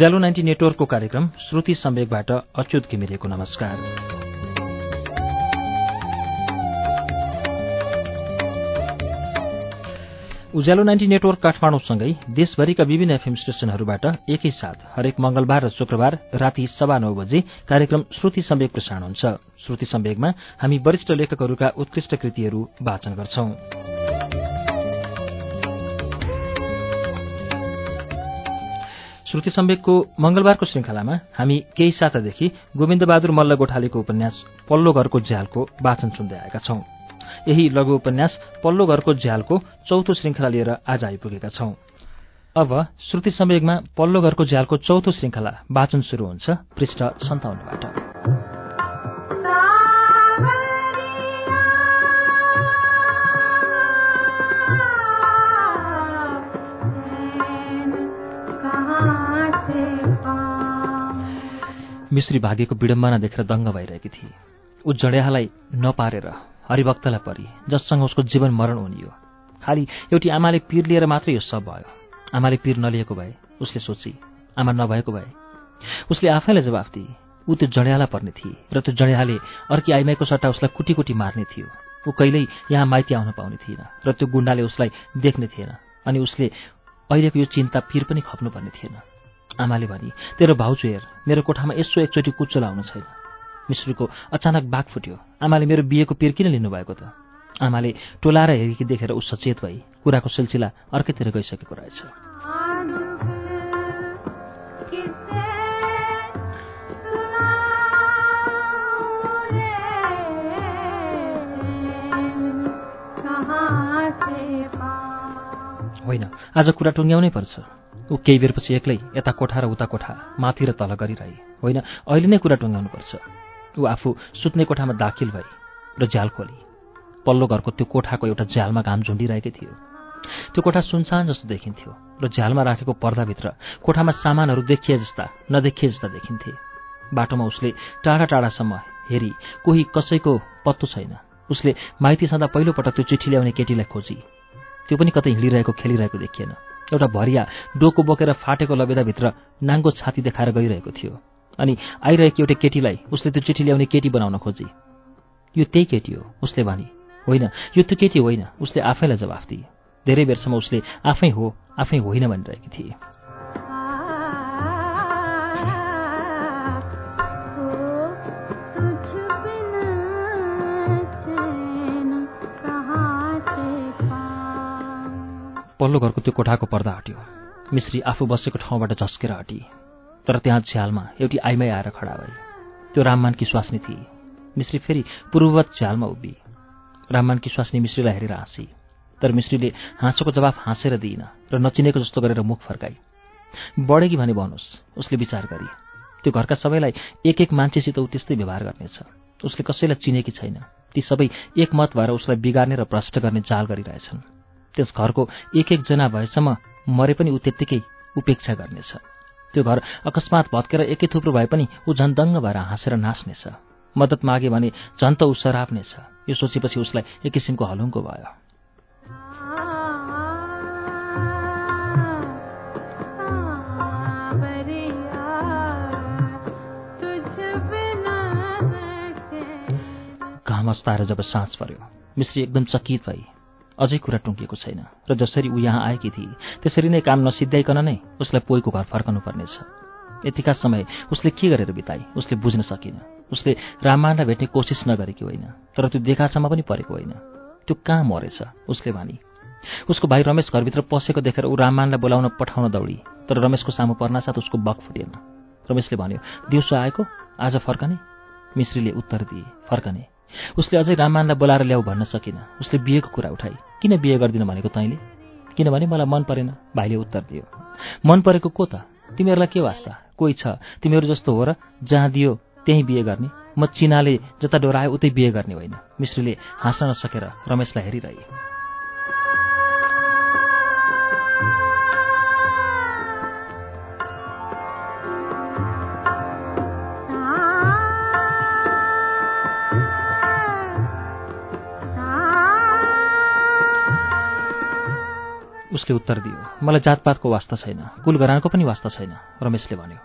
उज्यालो ninety नेटवर्कको कार्यक्रम श्रुति सम्वेकबाट अच्युत घिमिरेको नमस्कार। उज्यालो नाइन्टी नेटवर्क काठमाडौँसँगै देशभरिका विभिन्न एफएम स्टेशनहरूबाट एकैसाथ हरेक मंगलबार र शुक्रबार राति सवा नौ बजे कार्यक्रम श्रुति सम्वेक प्रसारण हुन्छ। श्रुति सम्वेकमा हामी वरिष्ठ लेखकहरूका उत्कृष्ट कृतिहरू वाचन गर्छौं। श्रुति सम्वेकको मंगलबारको श्रृंखलामा हामी केही सातादेखि गोविन्द बहादुर मल्ल गोठालेको उपन्यास पल्लो घरको झ्यालको वाचन सुन्दै आएका छौं। यही लघु उपन्यास पल्लो घरको झ्यालको चौथो श्रृङ्खला लिएर आज आइपुगेका छौं। अब श्रुति सम्वेगमा पल्लो घरको झ्यालको चौथो श्रृङ्खला वाचन शुरू हुन्छ पृष्ठ सन्ताउन्नबाट। मिश्री भागेको विडम्बना देखेर दङ्ग भइरहेकी थिए। ऊ जड्याहालाई नपारेर हरिभक्तलाई परि जससँग उसको जीवन मरण हुनियो। खालि एउटी आमाले पीर लिएर मात्रै यो सब भयो। आमाले पीर नलिएको भए उसले सोची आमा नभएको भए। उसले आफैलाई जवाफ दिए। ऊ त्यो जड्याला पर्ने थिए र त्यो जड्याले अर्की आइमाईको सट्टा उसलाई कुटी कुटी मार्ने थियो। ऊ कहिल्यै यहाँ माइती आउन पाउने थिएन र त्यो गुण्डाले उसलाई देख्ने थिएन अनि उसले अहिलेको यो चिन्ता पिर पनि खप्नुपर्ने थिएन। आमाले भनी तेरो भाउजू हेर मेरो कोठामा यसो एकचोटि कुच्चो लाउनु छैन। मिश्रीको अचानक बाघ फुट्यो। आमाले मेरो बिहेको पिर किन लिनुभएको त? आमाले टोलाएर हेरेकी देखेर ऊ सचेत भई कुराको सिलसिला अर्कैतिर गइसकेको रहेछ। होइन आज कुरा टुङ्ग्याउनै पर्छ। ऊ केही बेरपछि एक्लै यता कोठा र उता कोठा माथि र तल गरिरहे। होइन अहिले नै कुरा टुङ्ग्याउनुपर्छ ऊ आफू सुत्ने कोठामा दाखिल भई र झ्याल खोली। पल्लो घरको त्यो कोठाको एउटा झ्यालमा घाम झुन्डिरहेकै थियो। त्यो कोठा सुनसान जस्तो देखिन्थ्यो र झ्यालमा राखेको पर्दाभित्र कोठामा सामानहरू देखिए जस्ता नदेखिए जस्ता देखिन्थे। बाटोमा उसले टाढा टाढासम्म हेरी कोही कसैको पत्तो छैन। उसले माइती सदा पहिलोपटक त्यो चिठी ल्याउने केटीलाई खोजी। त्यो पनि कतै हिँडिरहेको खेलिरहेको देखिएन। एउटा भरिया डोको बोकेर फाटेको लबेदाभित्र नाङ्गो छाती देखाएर गइरहेको थियो। अनि आइरहेकी एउटी केटीलाई उसले त्यो चिठी ल्याउने केटी बनाउन खोजी। यो त्यही केटी हो उसले भने। होइन यो त्यो केटी होइन उसले आफैलाई जवाफ दिए। धेरै बेरसम्म उसले आफै हो आफै होइन भनिरहेकी थिए। पल्लो घरको त्यो कोठाको पर्दा हट्यो। मिश्री आफू बसेको ठाउँबाट झस्केर हटी। तर त्यहाँ झ्यालमा एउटी आइमाई आएर खडा भए त्यो राममानकी स्वास्नी थिए। मिश्री फेरि पूर्ववत झ्यालमा उभि राममानकी स्वास्नी मिश्रीलाई हेरेर हाँसी। तर मिश्रीले हाँसोको जवाफ हाँसेर दिइन र नचिनेको जस्तो गरेर मुख फर्काई। बढेकी भने भन्नुहोस् उसले विचार गरी। त्यो घरका सबैलाई एक एक मान्छेसित ऊ त्यस्तै व्यवहार गर्नेछ। उसले कसैलाई चिनेकी छैन। ती सबै एक मत भएर उसलाई बिगार्ने र भ्रष्ट गर्ने जाल गरिरहेछन्। त्यस घरको एक एकजना भएसम्म मरे पनि ऊ त्यत्तिकै उपेक्षा गर्नेछ। त्यो घर अकस्मात भत्केर एकै थुप्रो भए पनि ऊ झन् दङ्ग भएर हाँसेर नाच्नेछ। मद्दत मागे भने झन् त ऊ सराप्नेछ। यो सोचेपछि उसलाई एक किसिमको हलुङ्गो भयो। घाम अस्ताएर जब साँझ पर्यो मिश्री एकदम चकित भई अझै कुरा टुङ्किएको छैन र जसरी ऊ यहाँ आएकी थिए त्यसरी नै काम नसिद्ध्याइकन नै उसलाई पोइको घर फर्कनु पर्नेछ यतिका समय उसले के गरेर बिताए उसले बुझ्न सकिन। उसले राममानलाई भेट्ने कोसिस नगरेकी होइन तर त्यो देखासम्म पनि परेको होइन। त्यो कहाँ मरेछ? उसले भनी। उसको भाइ रमेश घरभित्र पसेको देखेर ऊ राममानलाई बोलाउन पठाउन दौडी तर रमेशको सामु पर्नासाथ उसको बक फुटेन। रमेशले भन्यो दिउँसो आएको? आज फर्कने? मिश्रीले उत्तर दिए फर्कने। उसले अझै राममानलाई बोलाएर ल्याऊ भन्न सकिन। उसले बिहेको कुरा उठाए किन बिहे गरिदिन भनेको तैँले? किनभने मलाई मन परेन। भाइले उत्तर दियो। मन परेको को त? तिमीहरूलाई के वास्ता? कोही छ? तिमीहरू जस्तो हो र जहाँ दियो त्यहीँ बिहे गर्ने। म चिनाले जता डोरायो उतै बिहे गर्ने होइन। मिश्रीले हाँस्न नसकेर रमेशलाई हेरिरहे। उसले उत्तर दियो मलाई जातपातको वास्ता छैन कुल घरानको पनि वास्ता छैन रमेशले भन्यो।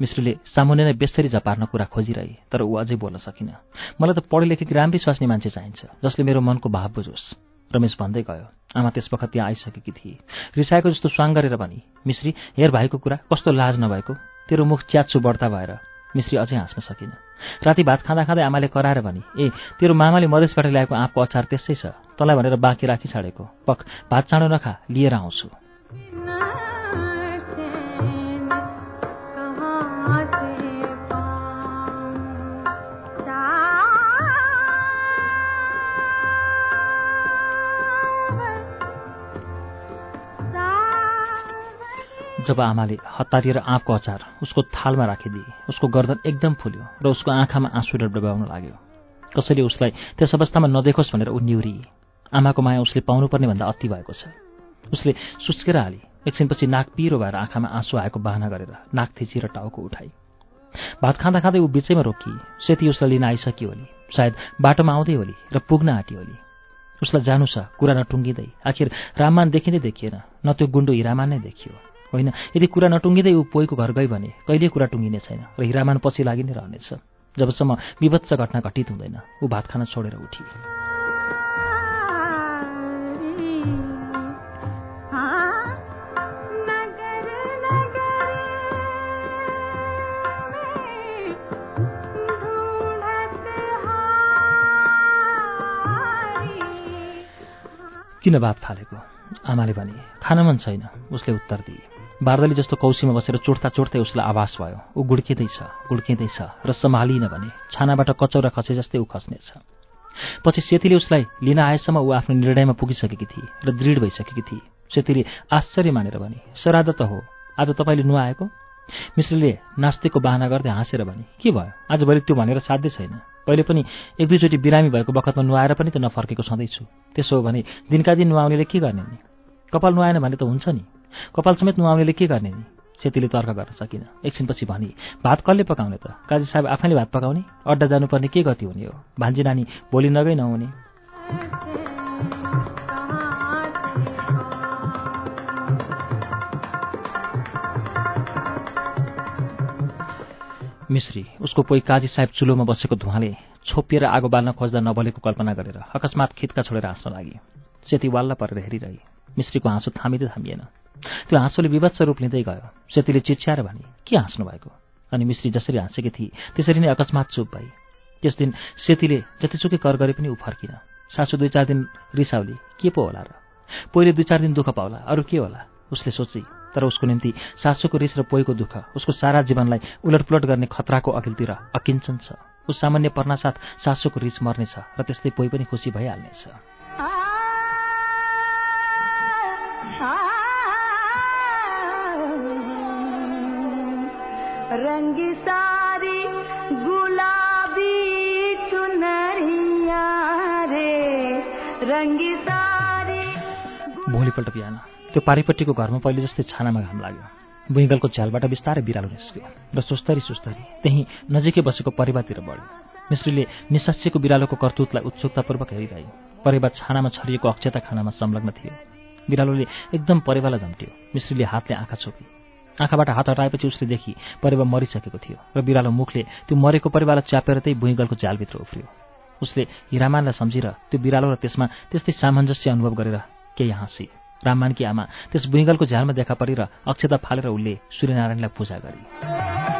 मिश्रीले सामुन्ने नै बेसरी झपार्न कुरा खोजिरहे तर ऊ अझै बोल्न सकिन मलाई त पढे लेखेकी राम्रै स्वास्नी मान्छे चाहिन्छ जसले मेरो मनको भाव बुझोस् रमेश भन्दै गयो। आमा त्यस वखत त्यहाँ आइसकेकी थिए। रिसाएको जस्तो स्वाङ गरेर भनी मिश्री हेर भाइको कुरा कस्तो लाज नभएको? तेरो मुख च्यात्सु बढ्ता भएर। मिश्री अझै हाँस्न सकिन। राति भात खाँदा खाँदै आमाले कराएर भने ए तेरो मामाले मधेसबाट ल्याएको आँपको अचार त्यस्तै छ। तँलाई भनेर बाँकी राखी छाडेको। पक भात चाँडो नखा लिएर आउँछु। जब आमाले हतारिएर आँपको अचार उसको थालमा राखिदिए उसको गर्दन एकदम फुल्यो र उसको आँखामा आँसु डबडबाउन लाग्यो। कसैले उसलाई त्यस अवस्थामा नदेखोस् भनेर ऊ निहुरिए। आमाको माया उसले पाउनुपर्ने भन्दा अति भएको छ। उसले सुस्केर हाली। एकछिनपछि नाक पिरो भएर आँखामा आँसु आएको बाहना गरेर नाक थिचिएर टाउको उठाई। भात खाँदा खाँदै ऊ बिचैमा रोकिए सेती उसलाई लिन आइसक्यो होली। सायद बाटोमा आउँदै होली र पुग्न आँट्यो होली। उसलाई जानु छ कुरा नटुङ्गिँदै आखिर राममान देखिँदै देखिएन न त्यो गुन्डो हिरामान नै देखियो। होइन यदि कुरा नटुङ्गिँदै ऊ पोइको घर गई भने कहिल्यै कुरा टुङ्गिने छैन र हिरामान पछि लागि नै रहनेछ। जबसम्म विभत्स घटना घटित हुँदैन ऊ भात खान छोडेर उठिए किन भात फालेको आमाले भने खान मन छैन। उसले उत्तर दिए। बार्दली जस्तो कौसीमा बसेर चोट्दा चोट्दै उसलाई आभास भयो। ऊ गुड्किँदैछ गुड्किँदैछ र सम्हालिन भने छानाबाट कचौरा खसे जस्तै ऊ खस्नेछ। पछि सेतीले उसलाई लिन आएसम्म ऊ आफ्नो निर्णयमा पुगिसकेकी थिए र दृढ भइसकेकी थिए। सेतीले आश्चर्य मानेर भने सराद त हो आज तपाईँले नुहाएको? मिश्रीले नास्तिकको बाहना गर्दै हाँसेर भने के भयो? आजभरि त्यो भनेर साध्य छैन। पहिले पनि एक दुईचोटि बिरामी भएको बखतमा नुहाएर पनि त नफर्केको सधैँछु। त्यसो हो भने दिनका दिन नुहाउनेले के गर्ने नि? कपाल नुहाएन भने त हुन्छ नि। कपाल समेत नुहाउनेले के गर्ने नि? सेतीले तर्क गर्न सकिन। एकछिनपछि भने भात कसले पकाउने त? काजी साहब आफैले भात पकाउने? अड्डा जानुपर्ने के गति हुने हो? भान्जी नानी भोलि नगई नहुने। मिश्री उसको कोही काजी साहेब चुलोमा बसेको धुवाले छोपिएर आगो बाल्न खोज्दा नबलेको कल्पना गरेर अकस्मात खितका छोडेर हाँस्न लागे। सेती वाल्ला परेर हेरिरहे। मिश्रीको हाँसो थामिँदै थामिएन। त्यो हाँसोले विभत्स रूप लिँदै गयो। सेतीले चिच्याएर भने के हाँस्नु भएको अनि मिश्री जसरी हाँसेकी थिए त्यसरी नै अकस्मात चुप भई। त्यस दिन सेतीले जतिसुकै कर गरे पनि ऊ फर्किन सासु दुई चार दिन रिसाउली के पो होला र? पहिले दुई चार दिन दुःख पाउला अरू के होला उसले सोची तर उसको निम्ति सासूको रिस र पोइको दुःख उसको सारा जीवनलाई उलटपुलट गर्ने खतराको अघिल्तिर अकिञ्चन छ। उस सामान्य पर्नासाथ सासूको रिस मर्नेछ र त्यस्तै पोइ पनि खुसी भइहाल्नेछ। रङ्गी सारी गुलाबी चुनरिया रे। रङ्गी सारी भोलिपल्ट बिहान त्यो पारिपट्टिको घरमा पहिले जस्तै छानामा घाम लाग्यो। बुइगलको झ्यालबाट बिस्तारै बिरालो निस्क्यो र सुस्तरी सुस्तरी त्यहीँ नजिकै बसेको परिवारतिर बढ्यो। मिश्रीले निसास्यको बिरालोको कर्तुतलाई उत्सुकतापूर्वक हेरिरहे। परिवार छानामा छरिएको अक्षता खानामा संलग्न थियो। बिरालोले एकदम परेवालाई झम्ट्यो मिश्रीले हातले आँखा छोपी। आँखाबाट हात हटाएपछि उसले देखि परेवा मरिसकेको थियो र बिरालो मुखले त्यो मरेको परिवारलाई च्यापेर त्यही भुइँगलको झ्यालभित्र उफ्रियो। उसले हिरामानलाई सम्झिएर त्यो बिरालो र त्यसमा त्यस्तै सामञ्जस्य अनुभव गरेर केही हाँसी राममानकी आमा त्यस भुइँगलको झ्यालमा देखा परेर अक्षता फालेर उसले सूर्यनारायणलाई पूजा गरी।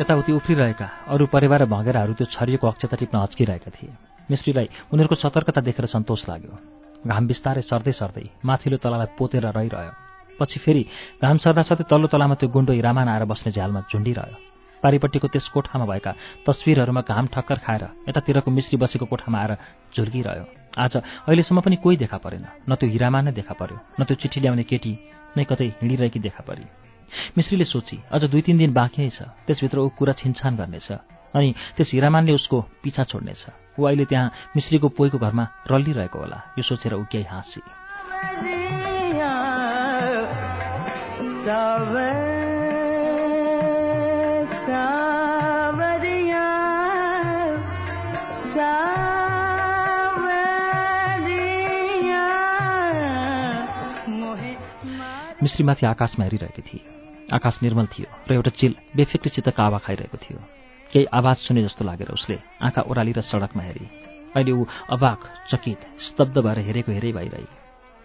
यताउति उफ्रिरहेका अरू परिवार र भँगेराहरू त्यो छरिएको अक्षता टिप्न हच्किरहेका थिए। मिश्रीलाई उनीहरूको सतर्कता देखेर सन्तोष लाग्यो। घाम बिस्तारै सर्दै सर्दै माथिल्लो तलालाई पोतेर रहिरह्यो। पछि फेरि घाम सर्दा सर्दै तल्लो तलामा त्यो गुन्डो हिरामान आएर बस्ने झ्यालमा झुन्डिरह्यो पारिपट्टिको त्यस कोठामा भएका तस्विरहरूमा घाम ठक्कर खाएर यतातिरको मिश्री बसेको कोठामा आएर झुल्किरह्यो आज अहिलेसम्म पनि कोही देखा परेन। न त्यो हिरामा नै देखा पर्यो न त्यो चिठी ल्याउने केटी नै कतै हिँडिरहेकी देखा परे। मिश्रीले सोची अझ दुई तिन दिन बाँकी नै छ। त्यसभित्र ऊ कुरा छिनछान गर्नेछ अनि त्यस हिरामानले उसको पिछा छोड्नेछ। ऊ अहिले त्यहाँ मिश्रीको पोइको घरमा रल्लिरहेको होला। यो सोचेर ऊ केही हाँसी। मिश्रीमाथि आकाशमा हेरिरहेकी थिए। आकाश निर्मल थियो र एउटा चिल बेफिक्रीसित कावा खाइरहेको थियो। केही आवाज सुने जस्तो लागेर उसले आँखा ओह्रालेर सडकमा हेरी। अहिले ऊ अबाक चकित स्तब्ध भएर हेरेको हेरै भइरहे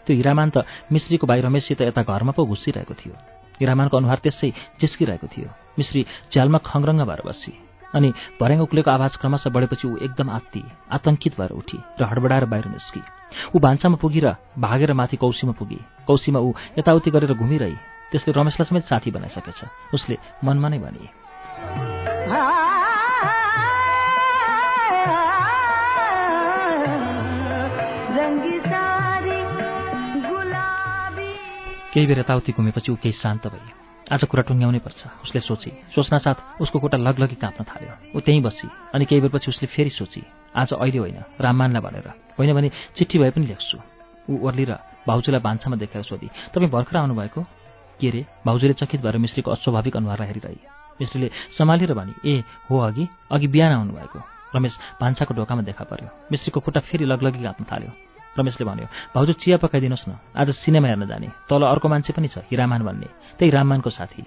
त्यो हिरामान त मिश्रीको भाइ रमेशसित यता घरमा पो घुसिरहेको थियो। हिरामानको अनुहार त्यसै चिस्किरहेको थियो। मिश्री झ्यालमा खङ्रङ्ग भएर बसी अनि भर्याङ उक्लेको आवाज क्रमशः बढेपछि ऊ एकदम आत्ती आतंकित भएर उठी र हडबडाएर बाहिर निस्की। ऊ भान्सामा पुगी र भागेर माथि कौशीमा पुगी। कौशीमा ऊ यताउति गरेर घुमिरही। त्यसले रमेशलाई समेत साथी बनाइसकेछ। उसले मनमा नै भने केही बेर यताउति घुमेपछि ऊ केही शान्त भए आज कुरा टुङ्ग्याउनै पर्छ। उसले सोची सोच्नासाथ उसको खुट्टा लगलगी काँप्न थाल्यो। ऊ त्यहीँ बसी अनि केही बेरपछि उसले फेरि सोची आज अहिले होइन राममानलाई भनेर। होइन भने चिठी भए पनि लेख्छु। ऊ ओर्ली र भाउजूलाई भान्सामा देखेर सोधी तपाईँ भर्खर आउनुभएको? के रे भाउजूले चकित भएर मिश्रीको अस्वाभाविक अनुहारलाई हेरिरहे। मिश्रीले सम्हालेर भने ए हो अघि। अघि बिहान आउनुभएको। रमेश भान्साको ढोकामा देखा पर्यो। मिश्रीको खुट्टा फेरि लगलगी काँप्न थाल्यो। रमेशले भन्यो भाउजू चिया पकाइदिनुहोस् न। आज सिनेमा हेर्न जाने। तल अर्को मान्छे पनि छ हिरामान भन्ने। त्यही राममानको साथी।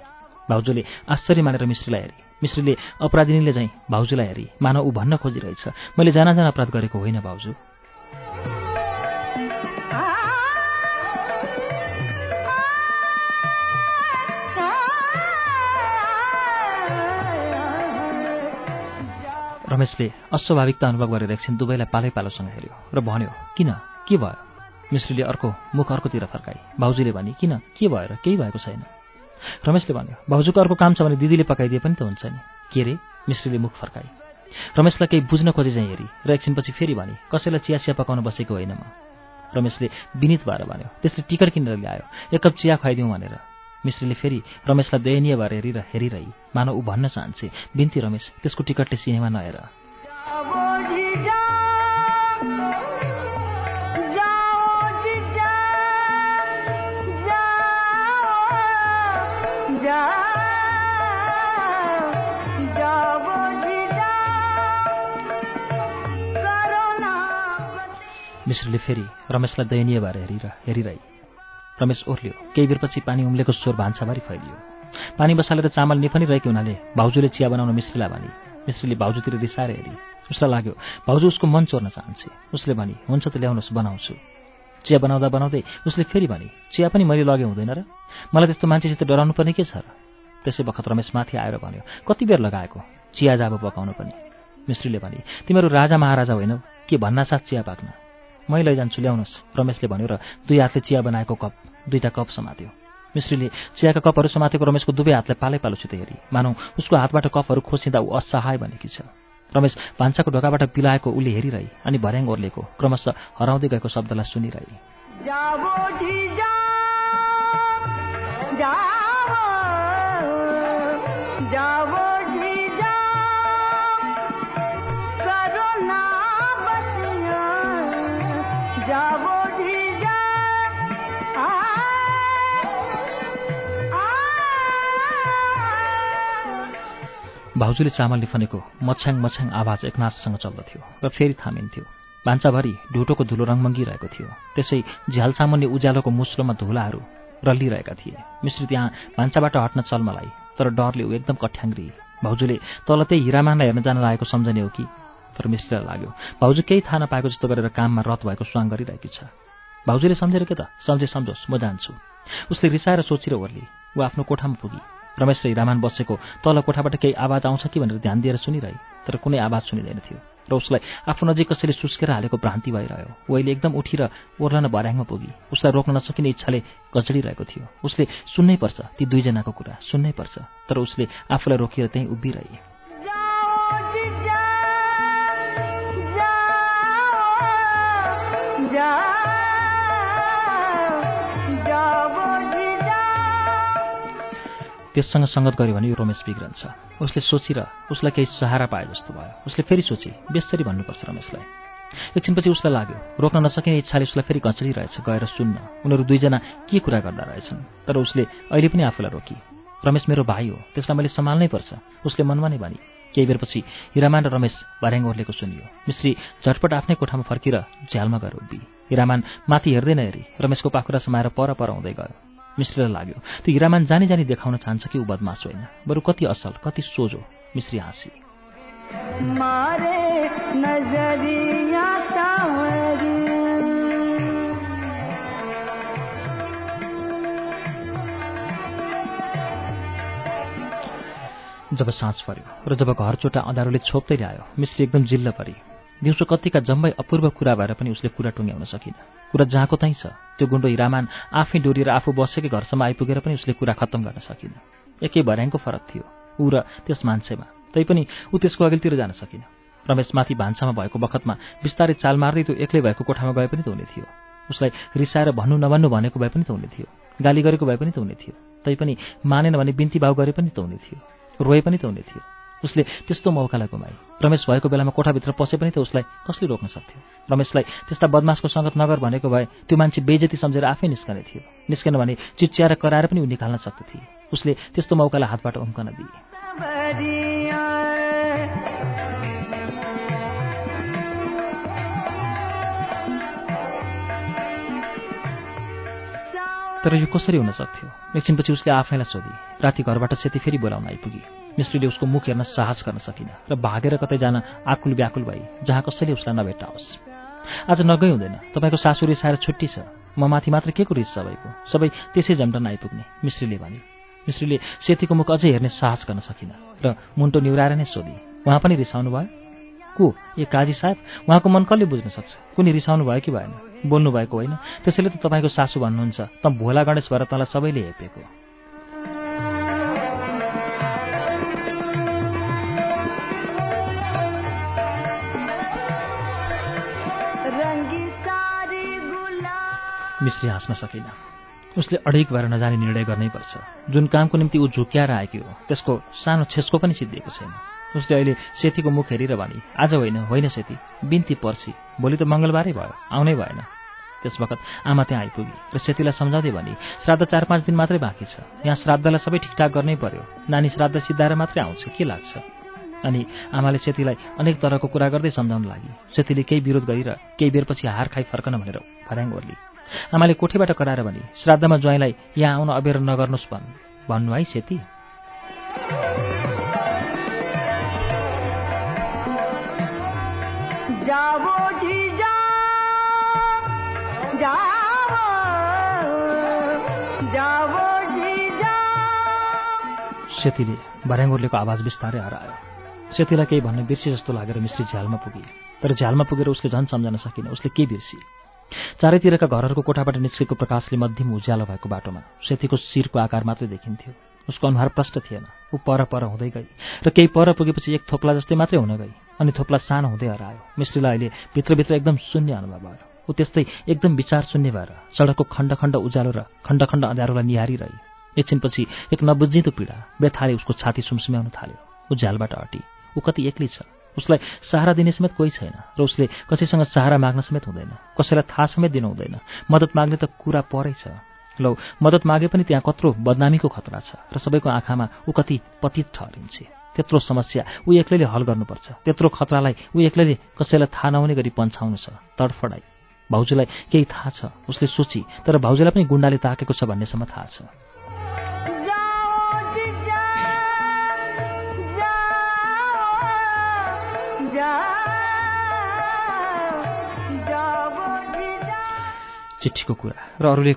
भाउजूले आश्चर्य मानेर मिश्रीलाई हेरे। मिश्रीले अपराधिनीले चाहिँ भाउजूलाई हेरी। मानव ऊ भन्न खोजिरहेछ। मैले जाना जाना अपराध गरेको होइन भाउजू। रमेशले अस्वाभाविकता अनुभव गरेर एकछिन दुवैलाई पालै पालोसँग हेऱ्यो र भन्यो किन? के भयो? मिश्रीले अर्को मुख अर्कोतिर फर्काए भाउजूले भने किन? के भयो र केही भएको छैन? रमेशले भन्यो भाउजूको अर्को काम छ भने दिदीले पकाइदिए पनि त हुन्छ नि। के रे? मिश्रीले मुख फर्काए रमेशलाई केही बुझ्न खोजे चाहिँ हेरी र एकछिनपछि फेरि भने कसैलाई चिया चिया पकाउन बसेको होइन म? रमेशले विनित भएर भन्यो त्यसले टिकट किनेर ल्यायो एक कप चिया खुवाइदिउँ भनेर। मिश्रीले फेरि रमेशलाई दयनीय भएर हेरेर हेरिरही। मानव ऊ भन्न चाहन्छे। बिन्ती रमेश त्यसको टिकटले सिनेमा नहेर। मिश्रले फेरि रमेशलाई दयनीय भएर हेरेर हेरिरहे। रमेश ओर्ल्यो। केही बेरपछि पानी उम्लेको स्वर भान्साभरि फैलियो। पानी बसालेर चामल निफनी रहेको हुनाले भाउजूले चिया बनाउन मिश्रीलाई भने मिश्रीले भाउजूतिर रिसाएर हेरी। उसलाई लाग्यो भाउजू उसको मन चोर्न चाहन्छे। उसले भने हुन्छ त ल्याउनुहोस् बनाउँछु। चिया बनाउँदा बनाउँदै उसले फेरि भने चिया पनि मैले लगे हुँदैन र? मलाई त्यस्तो मान्छेसित डराउनु पर्ने के छ र? त्यसै बखत रमेश माथि आएर भन्यो कति बेर लगाएको? चिया जाबो पकाउनु पनि? मिश्रीले भने तिमीहरू राजा महाराजा होइनौ के भन्नासाथ चिया पाक्न? मै लैजान्छु ल्याउनुहोस्। रमेशले भन्यो र दुई हातले चिया बनाएको कप दुईटा कप समात्यो। मिश्रीले चियाका कपहरू समातेको रमेशको दुवै हातले पालै पालोसित हेरी मानौ उसको हातबाट कपहरू खोसिँदा ऊ असहाय भनेकी छ। रमेश भान्साको ढोकाबाट पिलाएको उसले हेरिरहे अनि भर्याङ ओर्लेको क्रमशः हराउँदै गएको शब्दलाई सुनिरहे। भाउजूले चामल निफनेको मछ्याङ मछ्याङ आवाज एकनाथसँग चल्दथ्यो र फेरि थामिन्थ्यो भान्साभरि ढुटोको धुलो रङमङ्गिरहेको थियो। त्यसै झ्याल सामुन्ने उज्यालोको मुस्लोमा धुलाहरू रलिरहेका थिए। मिश्री त्यहाँ भान्साबाट हट्न चल्मलाई तर डरले ऊ एकदम कठ्याङ्ग्री। भाउजूले तल त्यही हिरामानलाई हेर्न जान लागेको सम्झने हो कि? तर मिश्रीलाई लाग्यो भाउजू केही थाहा नपाएको जस्तो गरेर काममा रत भएको स्वाङ गरिरहेकी छ। भाउजूले सम्झेर के त? सम्झे सम्झोस् म जान्छु। उसले रिसाएर सोचेर ओर्ली। ऊ आफ्नो कोठामा पुगी। रमेश र हिरामान बसेको तल कोठाबाट केही आवाज आउँछ कि भनेर ध्यान दिएर सुनिरहे तर कुनै आवाज सुनिँदैन थियो। र उसलाई आफू नजिक कसैले सुस्केर हालेको भ्रान्ति भइरह्यो। अहिले एकदम उठेर ओर्लन भर्याङमा पुगी। उसलाई रोक्न नसकिने इच्छाले गजडिरहेको थियो। उसले सुन्नै पर्छ ती दुईजनाको कुरा सुन्नै पर्छ। तर उसले आफूलाई रोकिएर त्यहीँ उभिरहे। त्यससँग सङ्गत गर्यो भने यो रमेश बिग्रन्छ। उसले सोचेर उसलाई केही सहारा पाए जस्तो भयो। उसले फेरि सोचे बेसरी भन्नुपर्छ रमेशलाई एकछिनपछि उसलाई लाग्यो रोक्न नसकिने इच्छाले उसलाई फेरि घचलिरहेछ। गएर सुन्न उनीहरू दुईजना के कुरा गर्दा रहेछन्? तर उसले अहिले पनि आफूलाई रोकी। रमेश मेरो भाइ हो त्यसलाई मैले सम्हाल्नै पर्छ। उसले मनमा नै भनी केही बेरपछि हिरामान र रमेश भर्याङ ओर्लेको सुनियो। मिश्री झटपट आफ्नै कोठामा फर्किएर झ्यालमा गएर उभि हिरामान माथि हेर्दैन हेरी रमेशको पाखुरा समाएर पर पर हुँदै गयो। मिश्रीलाई लाग्यो। त्यो हिरामान जानी जानी देखाउन चाहन्छ कि ऊ बदमास होइन। बरु कति असल कति सोझो मिश्री हाँसी। जब साँझ पर्यो र जब घरचोटा अँधारोले छोप्दै ल्यायो मिश्री एकदम जिल्ल परी दिउँसो कतिका जम्मै अपूर्व कुरा भएर पनि उसले कुरा टुङ्ग्याउन सकिन कुरा जहाँको तहीँ छ त्यो गुन्डो हिरामान आफै डोरिएर आफू बसेकै घरसम्म आइपुगेर पनि उसले कुरा खत्तम गर्न सकिन एकै भर्याङको फरक थियो ऊ र त्यस मान्छेमा। तैपनि ऊ त्यसको अघिल्तिर जान सकिन। रमेश माथि भान्सामा भएको बखतमा बिस्तारै चाल मार्दै त्यो एक्लै भएको कोठामा गए पनि त हुने थियो। उसलाई रिसाएर भन्नु नभन्नु भनेको भए पनि त हुने थियो। गाली गरेको भए पनि त हुने थियो। तैपनि मानेन भने बिन्ती भाउ गरे पनि त हुने थियो। रोए पनि त हुने थियो। उसले त्यस्तो मौकालाई गुमाए। रमेश भएको बेलामा कोठाभित्र पसे पनि त उसलाई कसले रोक्न सक्थ्यो? रमेशलाई त्यस्ता बदमासको सङ्गत नगर भनेको भए त्यो मान्छे बेजती सम्झेर आफै निस्कने थियो। निस्केन भने चिच्याएर कराएर पनि ऊ निकाल्न सक्दथे। उसले त्यस्तो मौकालाई हातबाट उम्कन दिए। तर यो कसरी हुन सक्थ्यो? एकछिनपछि उसले आफैलाई सोधी। राति घरबाट सेती फेरि बोलाउन आइपुगी। मिस्त्रीले उसको मुख हेर्न साहस गर्न सकिन र भागेर कतै जान आकुल व्याकुल भई जहाँ कसैले उसलाई नभेटाओस्। आज नगई हुँदैन। तपाईँको सासु रिसाएर छुट्टी छ। म माथि मात्र के को रिस सबैको सबै त्यसै झम्टन आइपुग्ने मिश्रीले भने। मिश्रीले सेतीको मुख अझै हेर्ने साहस गर्न सकिन र मुन्टो निहुराएर नै सोधी उहाँ पनि रिसाउनु भयो? को? ए काजी साहेब उहाँको मन कसले बुझ्न सक्छ? कुनै रिसाउनु भयो कि भएन? बोल्नु भएको होइन। त्यसैले त तपाईँको सासु भन्नुहुन्छ त भोला गणेश भएर तँलाई सबैले हेपेको मिश्री हाँस्न सकिन। उसले अडिक भएर नजाने निर्णय गर्नै पर्छ। जुन कामको निम्ति ऊ झुक्याएर आएकी हो त्यसको सानो छेस्को पनि सिद्धिएको छैन। उसले अहिले सेतीको मुख हेरेर भने आज होइन होइन सेती बिन्ती पर्सी। भोलि त मङ्गलबारै भयो आउनै भएन। त्यस बखत आमा त्यहाँ आइपुगी र सेतीलाई सम्झाउँदै भने श्राद्ध चार पाँच दिन मात्रै बाँकी छ। यहाँ श्राद्धलाई सबै ठिकठाक गर्नै पर्यो। नानी श्राद्ध सिद्धाएर मात्रै आउँछ के लाग्छ? अनि आमाले सेतीलाई अनेक तरहको कुरा गर्दै सम्झाउन लागि सेतीले केही विरोध गरेर केही बेरपछि हार खाइ फर्कन भनेर फर्याङ ओर्ली। आमाले कोठीबाट कराएर भने? श्राद्धमा ज्वाइँलाई यहाँ आउन अबेर नगर्नुहोस् भन्। भन्नु है सेती। सेतीले भर्याङ्गोर्लेको आवाज बिस्तारै हरायो। सेतीलाई केही भन्ने बिर्सी जस्तो लागेर मिश्री झ्यालमा पुगे तर झ्यालमा पुगेर उसले झन् सम्झन सकिन उसले के बिर्सी चारैतिरका घरहरूको कोठाबाट निस्केको प्रकाशले मध्यम उज्यालो भएको बाटोमा सेतीको शिरको आकार मात्रै देखिन्थ्यो। उसको अनुहार प्रष्ट थिएन। ऊ पर पर हुँदै गई र केही पर पुगेपछि एक थोप्ला जस्तै मात्रै हुन गई अनि थोप्ला सानो हुँदै हरायो। मिश्रीलाई अहिले भित्रभित्र एकदम शून्य अनुभव भयो। ऊ त्यस्तै एकदम विचार शून्य भएर सडकको खण्ड खण्ड उज्यालो र खण्ड खण्ड अँध्यारोलाई निहारिरहे। एकछिनपछि एक नबुझिँदो पीडा व्यथाले उसको छाती सुमसुम्याउन थाल्यो। ऊ झ्यालबाट हटी। ऊ कति एक्लै छ। उसलाई सहारा दिने समेत कोही छैन र उसले कसैसँग सहारा माग्न समेत हुँदैन कसैलाई थाहा समेत दिनु हुँदैन। मद्दत माग्ने त कुरा परै छ। लौ मद्दत मागे पनि त्यहाँ कत्रो बदनामीको खतरा छ र सबैको आँखामा ऊ कति पतित ठहरिन्छे। त्यत्रो समस्या ऊ एक्लैले हल गर्नुपर्छ। त्यत्रो खतरालाई ऊ एक्लैले कसैलाई थाहा नहुने गरी पन्छाउनु छ। तडफडाई। भाउजूलाई केही थाहा छ। उसले सोची तर भाउजूलाई पनि गुण्डाले ताकेको छ भन्नेसम्म थाहा छ। चिठीको कुरा र अरूले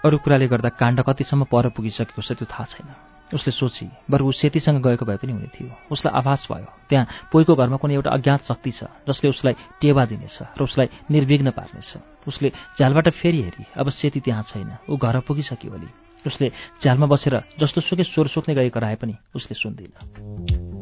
अरू कुराले गर्दा काण्ड कतिसम्म पर पुगिसकेको छ त्यो थाहा छैन। उसले सोची बरु ऊ सेतीसँग गएको भए पनि हुने थियो। उसलाई आभास भयो। त्यहाँ पोइको घरमा कुनै एउटा अज्ञात शक्ति छ जसले उसलाई टेवा दिनेछ र उसलाई निर्विघ्न पार्नेछ। उसले झ्यालबाट फेरि हेरी अब सेती त्यहाँ छैन। ऊ घर पुगिसक्यो भोलि। उसले झ्यालमा बसेर जस्तो सुकै स्वर सोक्ने गरी कराए पनि उसले सुन्दिन।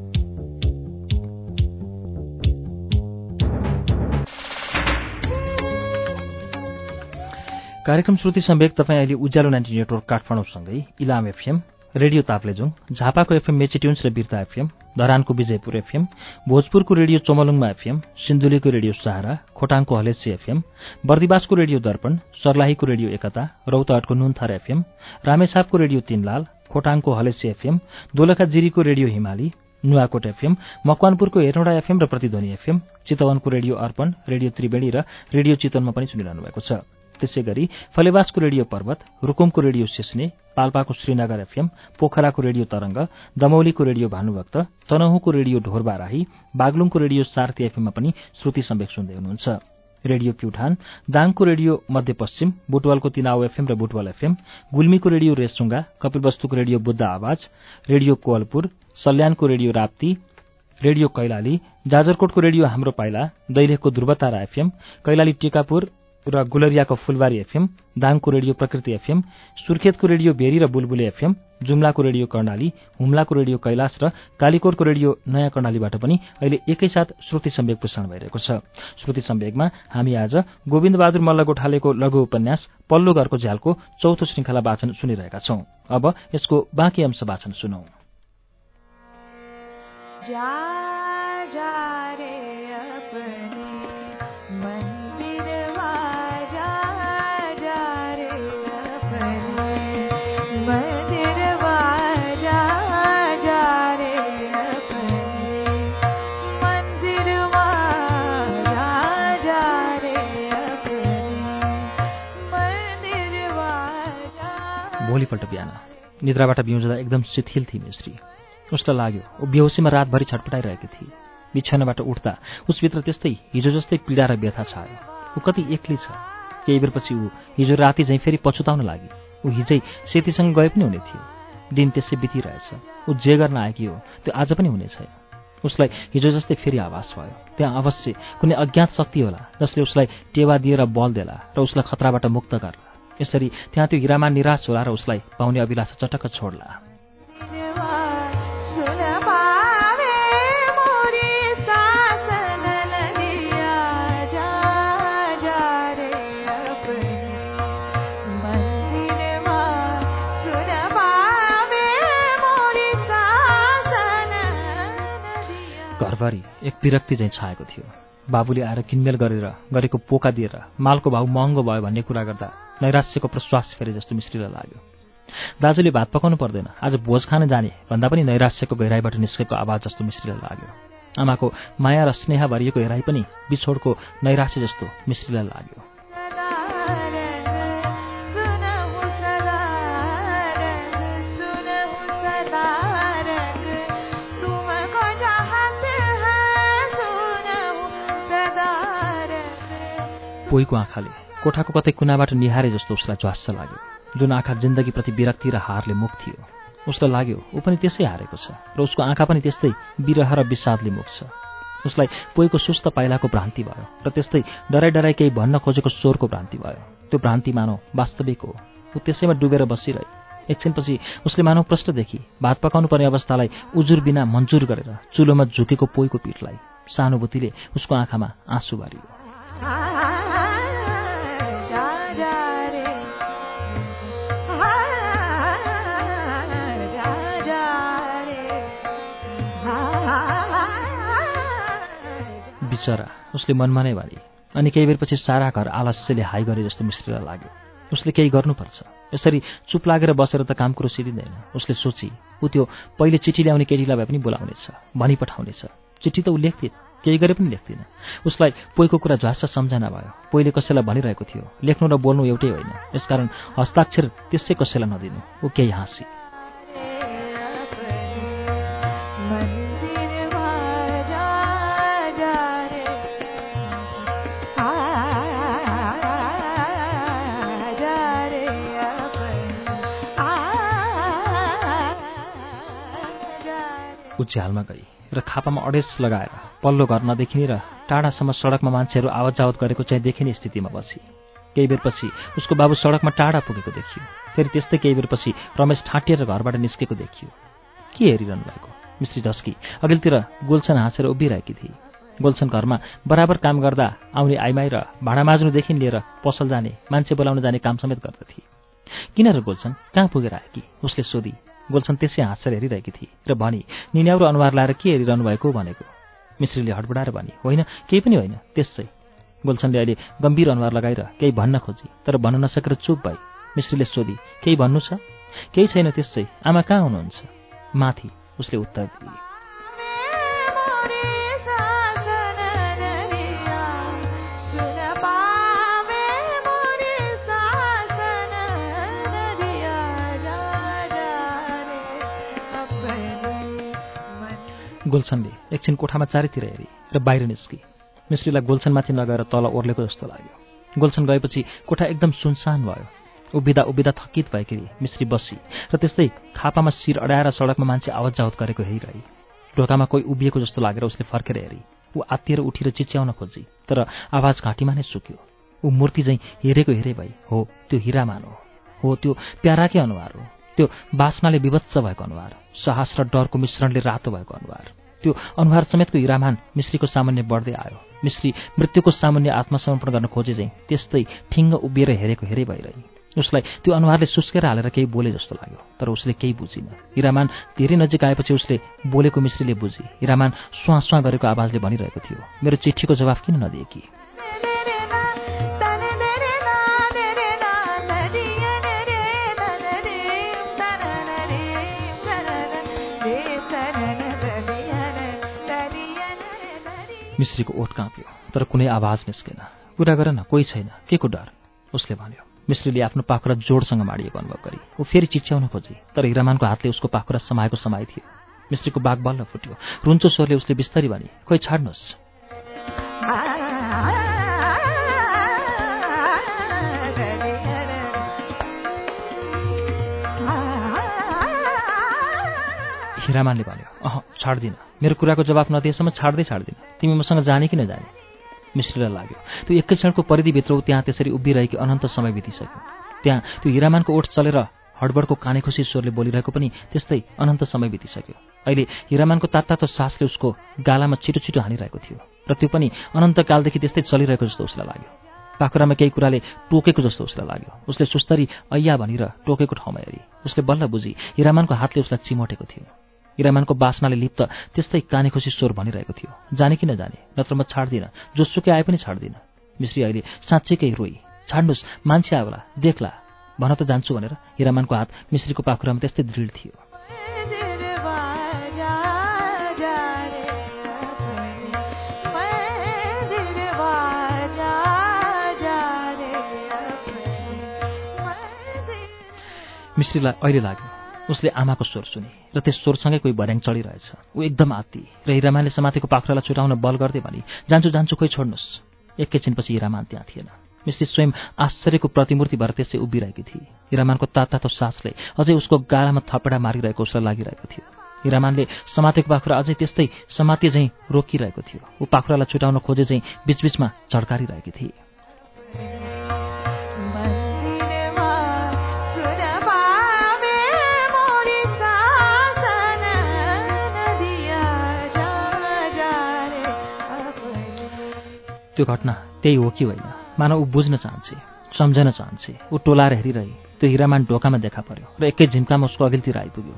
कार्यक्रम श्रुति सम्वेक तपाईँ अहिले उज्यालो नाइन्टी नेटवर्क काठमाडौँसँगै इलाम एफएम रेडियो ताप्लेजुङ झापाको एफएम मेचिट्युन्स र बिर्ता एफएम धरानको विजयपुर एफएम भोजपुरको रेडियो चोमलुङमा एफएम सिन्धुलीको रेडियो सहारा खोटाङको हलेसी एफएम बर्दिवासको रेडियो दर्पण सर्लाहीको रेडियो एकता रौतहटको नुनथर एफएम रामेछापको रेडियो तीनलाल खोटाङको हलेसी एफएम दोलखा जिरीको रेडियो हिमाली नुवाकोट एफएम मकवानपुरको हेरौँडा एफएम र प्रतिध्वनि एफएम चितवनको रेडियो अर्पण रेडियो त्रिवेणी र रेडियो चितवनमा पनि सुनिरहनु भएको छ। त्यसै गरी फलेवासको रेडियो पर्वत रुकुमको रेडियो सिस्ने पाल्पाको श्रीनगर एफएम पोखराको रेडियो तरंग दमौलीको रेडियो भानुभक्त तनहुको रेडियो ढोरबाराही बागलुङको रेडियो सार्थी एफएममा पनि श्रुति सम्वेक सुन्दै हुनुहुन्छ। रेडियो प्युठान दाङको रेडियो मध्यपश्चिम बुटवलको तिनाउ एफएम र बुटवल एफएम गुल्मीको रेडियो रेसुङ्गा कपिलवस्तुको रेडियो बुद्ध आवाज रेडियो कोवलपुर सल्यानको रेडियो राप्ती रेडियो कैलाली जाजरकोटको रेडियो हाम्रो पाइला दैलेखको ध्रुवतारा एफएम कैलाली टिकापुर र गुलरियाको फुलबारी एफएम दाङको रेडियो प्रकृति एफएम सुर्खेतको रेडियो भेरी र बुलबुले एफएम जुम्लाको रेडियो कर्णाली हुम्लाको रेडियो कैलाश र कालीकोटको रेडियो नयाँ कर्णालीबाट पनि अहिले एकैसाथ श्रुति सम्वेक प्रसारण भइरहेको छ। श्रुति सम्वेकमा हामी आज गोविन्द बहादुर मल्ल गोठालेको लघु उपन्यास पल्लो घरको झ्यालको चौथो श्रृङ्खला वाचन सुनिरहेका छौं। अब यसको बाँकी अंश वाचन सुनौ। भोलिपल्ट बिहान। निद्राबाट बिउजदा एकदम शिथिल थिए मिश्री उसलाई लाग्यो। ऊ बेहोसीमा रातभरि छटपटाइरहेकी थिए। बिछानाबाट उठ्दा उसभित्र त्यस्तै हिजो जस्तै पीडा र व्यथा छायो। ऊ कति एक्लै छ। केही बेरपछि ऊ हिजो राति झैँ फेरि पछुताउन लागि। ऊ हिजै सेतीसँग गए पनि हुने थियो। दिन त्यसै बितिरहेछ। ऊ जे गर्न आएकी हो त्यो आज पनि हुने छैन। उसलाई हिजो जस्तै फेरि आवास भयो। त्यहाँ अवश्य कुनै अज्ञात शक्ति होला जसले उसलाई टेवा दिएर बल देला र उसलाई खतराबाट मुक्त गर्ला। यसरी त्यहाँ त्यो हिरामा निराश होला र उसलाई पाउने अभिलाषा चटक्क छोड्ला। घरभरि एक विरक्ति चाहिँ छाएको थियो। बाबुले आएर किनमेल गरेर गरेको पोका दिएर मालको भाउ महँगो भयो भन्ने कुरा गर्दा नैराश्यको प्रश्वास फेरे जस्तो मिश्रीलाई लाग्यो दाजुले भात पकाउनु पर्दैन आज भोज खान जाने भन्दा पनि नैराश्यको गहिराईबाट निस्केको आवाज जस्तो मिश्रीलाई लाग्यो आमाको माया र स्नेह भरिएको हेराइ पनि बिछोडको नैराश्य जस्तो मिश्रीलाई लाग्यो पोइको आँखाले कोठाको कतै कुनाबाट निहारे जस्तो उसलाई ज्वास्स लाग्यो। जुन आँखा जिन्दगीप्रति विरक्ति र हारले मुख थियो। उसलाई लाग्यो ऊ पनि त्यसै हारेको छ र उसको आँखा पनि त्यस्तै विरह र विषादले मुख छ। उसलाई पोइको सुस्त पाइलाको भ्रान्ति भयो र त्यस्तै डराइ डराइ केही भन्न खोजेको स्वरको भ्रान्ति भयो। त्यो भ्रान्ति मानव वास्तविक हो। ऊ त्यसैमा डुबेर बसिरहे एकछिनपछि उसले मानव प्रश्नदेखि भात पकाउनु पर्ने अवस्थालाई उजुर बिना मन्जुर गरेर चुलोमा झुकेको पोइको पिठलाई सानुभूतिले उसको आँखामा आँसु भरियो बिचरा उसले मनमा नै भरे अनि केही बेरपछि सारा घर आलस्यले हाई गरे जस्तो मिश्रीलाई लाग्यो। उसले केही गर्नुपर्छ। यसरी चुप लागेर बसेर त काम कुरो सिरिँदैन। उसले सोची ऊ त्यो पहिले चिठी ल्याउने केटीलाई भए पनि बोलाउनेछ भनी पठाउनेछ। चिठी त ऊ लेख्थिन केही गरे पनि लेख्दिन। उसलाई पोइको कुरा झ्वास सम्झना भयो। पहिले कसैलाई भनिरहेको थियो लेख्नु र बोल्नु एउटै होइन। यसकारण हस्ताक्षर त्यसै कसैलाई नदिनु। ऊ केही हाँसी। झ्यालमा गई र खापामा अडेस लगाएर पल्लो घर नदेखिने र टाढासम्म सडकमा मान्छेहरू आवत जावत गरेको चाहिँ देखिने स्थितिमा बसी। केही बेरपछि उसको बाबु सडकमा टाढा पुगेको देखियो। फेरि त्यस्तै केही बेरपछि रमेश ठाँटिएर घरबाट निस्केको देखियो। के हेरिरहनु भएको? मिश्री झस्की अघिल्तिर गोल्छन हाँसेर उभिरहेकी थिए गोल्छन घरमा बराबर काम गर्दा आउने आइमाई र भाँडा माझ्नुदेखि लिएर पसल जाने मान्छे बोलाउन जाने काम समेत गर्दथे किन र गोल्छन् कहाँ पुगेर आए कि? उसले सोधी। गोल्छन् त्यसै हाँसेर हेरिरहेकी थिए र भनी निन्याउरो अनुहार लाएर के हेरिरहनु भएको? भनेको। मिश्रीले हडबडाएर भनी होइन केही पनि होइन त्यसै। गोल्छनले अहिले गम्भीर अनुहार लगाएर केही भन्न खोजी तर भन्न नसकेर चुप भई मिश्रीले सोधी केही भन्नु छ? केही छैन त्यसै। आमा कहाँ हुनुहुन्छ? माथि उसले उत्तर दिए। गोल्छनले एकछिन कोठामा चारैतिर हेरी र बाहिर निस्की। मिश्रीलाई गोल्छनमाथि नगएर तल ओर्लेको जस्तो लाग्यो। गोल्छन गएपछि कोठा एकदम सुनसान भयो। उभिँदा उभिँदा थकित भएखेरि मिश्री बसी र त्यस्तै खापामा शिर अडाएर सडकमा मान्छे आवत जावत गरेको हेरिरहे। ढोकामा कोही उभिएको जस्तो लागेर उसले फर्केर हेरी। ऊ आत्तिएर उठेर चिच्याउन खोजी तर आवाज घाँटीमा नै सुक्यो। ऊ मूर्ति चाहिँ हेरेको हेरे भई हो त्यो हिरामान हो त्यो प्याराकै अनुहार हो। त्यो बासनाले विभत्स भएको अनुहार साहस र डरको मिश्रणले रातो भएको अनुहार। त्यो अनुहार समेतको हिरामान मिश्रीको सामान्य बढ्दै आयो। मिश्री मृत्युको सामान्य आत्मसमर्पण गर्न खोजे चाहिँ त्यस्तै ठिङ्ग उभिएर हेरेको हेरे भइरहे। उसलाई त्यो अनुहारले सुस्केर हालेर केही बोले जस्तो लाग्यो तर उसले केही बुझिन। हिरामान धेरै नजिक आएपछि उसले बोलेको मिश्रीले बुझी। हिरामान सुहाँ सुहाँ गरेको आवाजले भनिरहेको थियो मेरो चिठीको जवाफ किन नदिए मिश्रीको ओठ काँप्यो तर कुनै आवाज निस्केन। कुरा गर न कोही छैन। के को डर? उसले भन्यो मिश्रीले आफ्नो पाखुरा जोडसँग माडिएको अनुभव गरी। ऊ फेरि चिच्याउन खोजी तर हिरामानको हातले उसको पाखुरा समाएको समाई थियो। मिश्रीको बाघ बल्ल फुट्यो। रुन्चो स्वरले उसले बिस्तारी भने खोइ छाड्नुहोस्। हिरामानले भन्यो अह छाड्दिन। मेरो कुराको जवाफ नदिएसम्म छाड्दै छाड्दिन। तिमी मसँग जाने कि नजाने? मिश्रीलाई लाग्यो। त्यो एकै क्षणको परिधिभित्र ऊ त्यहाँ त्यसरी उभिरहेकी अनन्त समय बितिसक्यो। त्यहाँ त्यो हिरामानको ओठ चलेर हडबडको काने खुसी स्वरले बोलिरहेको पनि त्यस्तै अनन्त समय बितिसक्यो। अहिले हिरामानको तात्तातो सासले उसको गालामा छिटो छिटो हानिरहेको थियो र त्यो पनि अनन्तकालदेखि त्यस्तै चलिरहेको जस्तो उसलाई लाग्यो। पाखुरामा केही कुराले टोकेको जस्तो उसलाई लाग्यो। उसले सुस्तरी ऐया भनिर टोकेको ठाउँमा हेरी। उसले बल्ल बुझी हिरामानको हातले उसलाई चिमोटेको थियो। हिरामानको बासनाले लिप्त त्यस्तै काने खुसी स्वर भनिरहेको थियो। जाने कि नजाने नत्र म छाड्दिनँ। जोसुकै आए पनि छाड्दिनँ। मिश्री अहिले साँच्चैकै रोई। छाड्नुहोस् मान्छे आउला देख्ला। भन त जान्छु भनेर हिरामानको हात मिश्रीको पाखुरामा त्यस्तै दृढ थियो। मिश्रीलाई अहिले लाग्यो। उसले आमाको स्वर सुने र त्यस स्वरसँगै कोही भर्याङ चढिरहेछ। ऊ एकदम आत्ती र हिरामानले समातेको पाख्रालाई छुटाउन बल गर्दै भने जान्छु जान्छु खोइ छोड्नुहोस्। एकैछिनपछि हिरामान त्यहाँ थिएन। मिस्त्री स्वयं आश्चर्यको प्रतिमूर्ति भएर त्यसै उभिरहेकी थिए। हिरामानको तातो सासले अझै उसको गालामा थपेडा मारिरहेको उसलाई लागिरहेको थियो। हिरामानले समातेको पाखुरा अझै त्यस्तै समाते झैँ रोकिरहेको थियो। ऊ पाखुरालाई छुटाउन खोजे चाहिँ बिचबिचमा झड्कारिरहेकी थिए। त्यो घटना त्यही हो कि होइन? मानव ऊ बुझ्न चाहन्छे सम्झन चाहन्छे ऊ टोलाएर हेरिरहे त्यो हिरामान ढोकामा देखा पर्यो र एकै झिम्कामा उसको अघिल्तिर आइपुग्यो।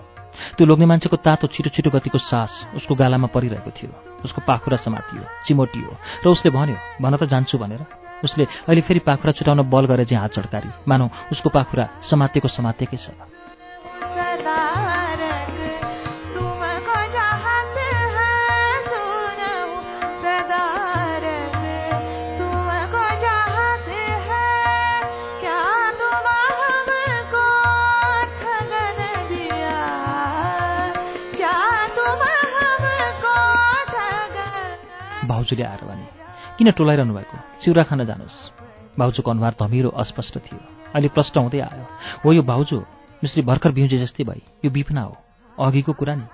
त्यो लोग्ने मान्छेको तातो छिटो छिटो गतिको सास उसको गालामा परिरहेको थियो उसको पाखुरा समातियो चिमोटियो र उसले भन्यो भन त जान्छु भनेर। उसले अहिले फेरि पाखुरा छुटाउन बल गरेर चाहिँ हात चड्कारी मानौ उसको पाखुरा समातेको समातेकै छ। भाउजूले आएर भने किन टोलाइरहनु भएको? चिउरा खान जानुहोस्। भाउजूको अनुहार धमिरो अस्पष्ट थियो। अहिले प्रष्ट हुँदै आयो हो यो भाउजू मिश्री भर्खर बिउजे जस्तै भई यो बिपना हो। अघिको कुरा नि।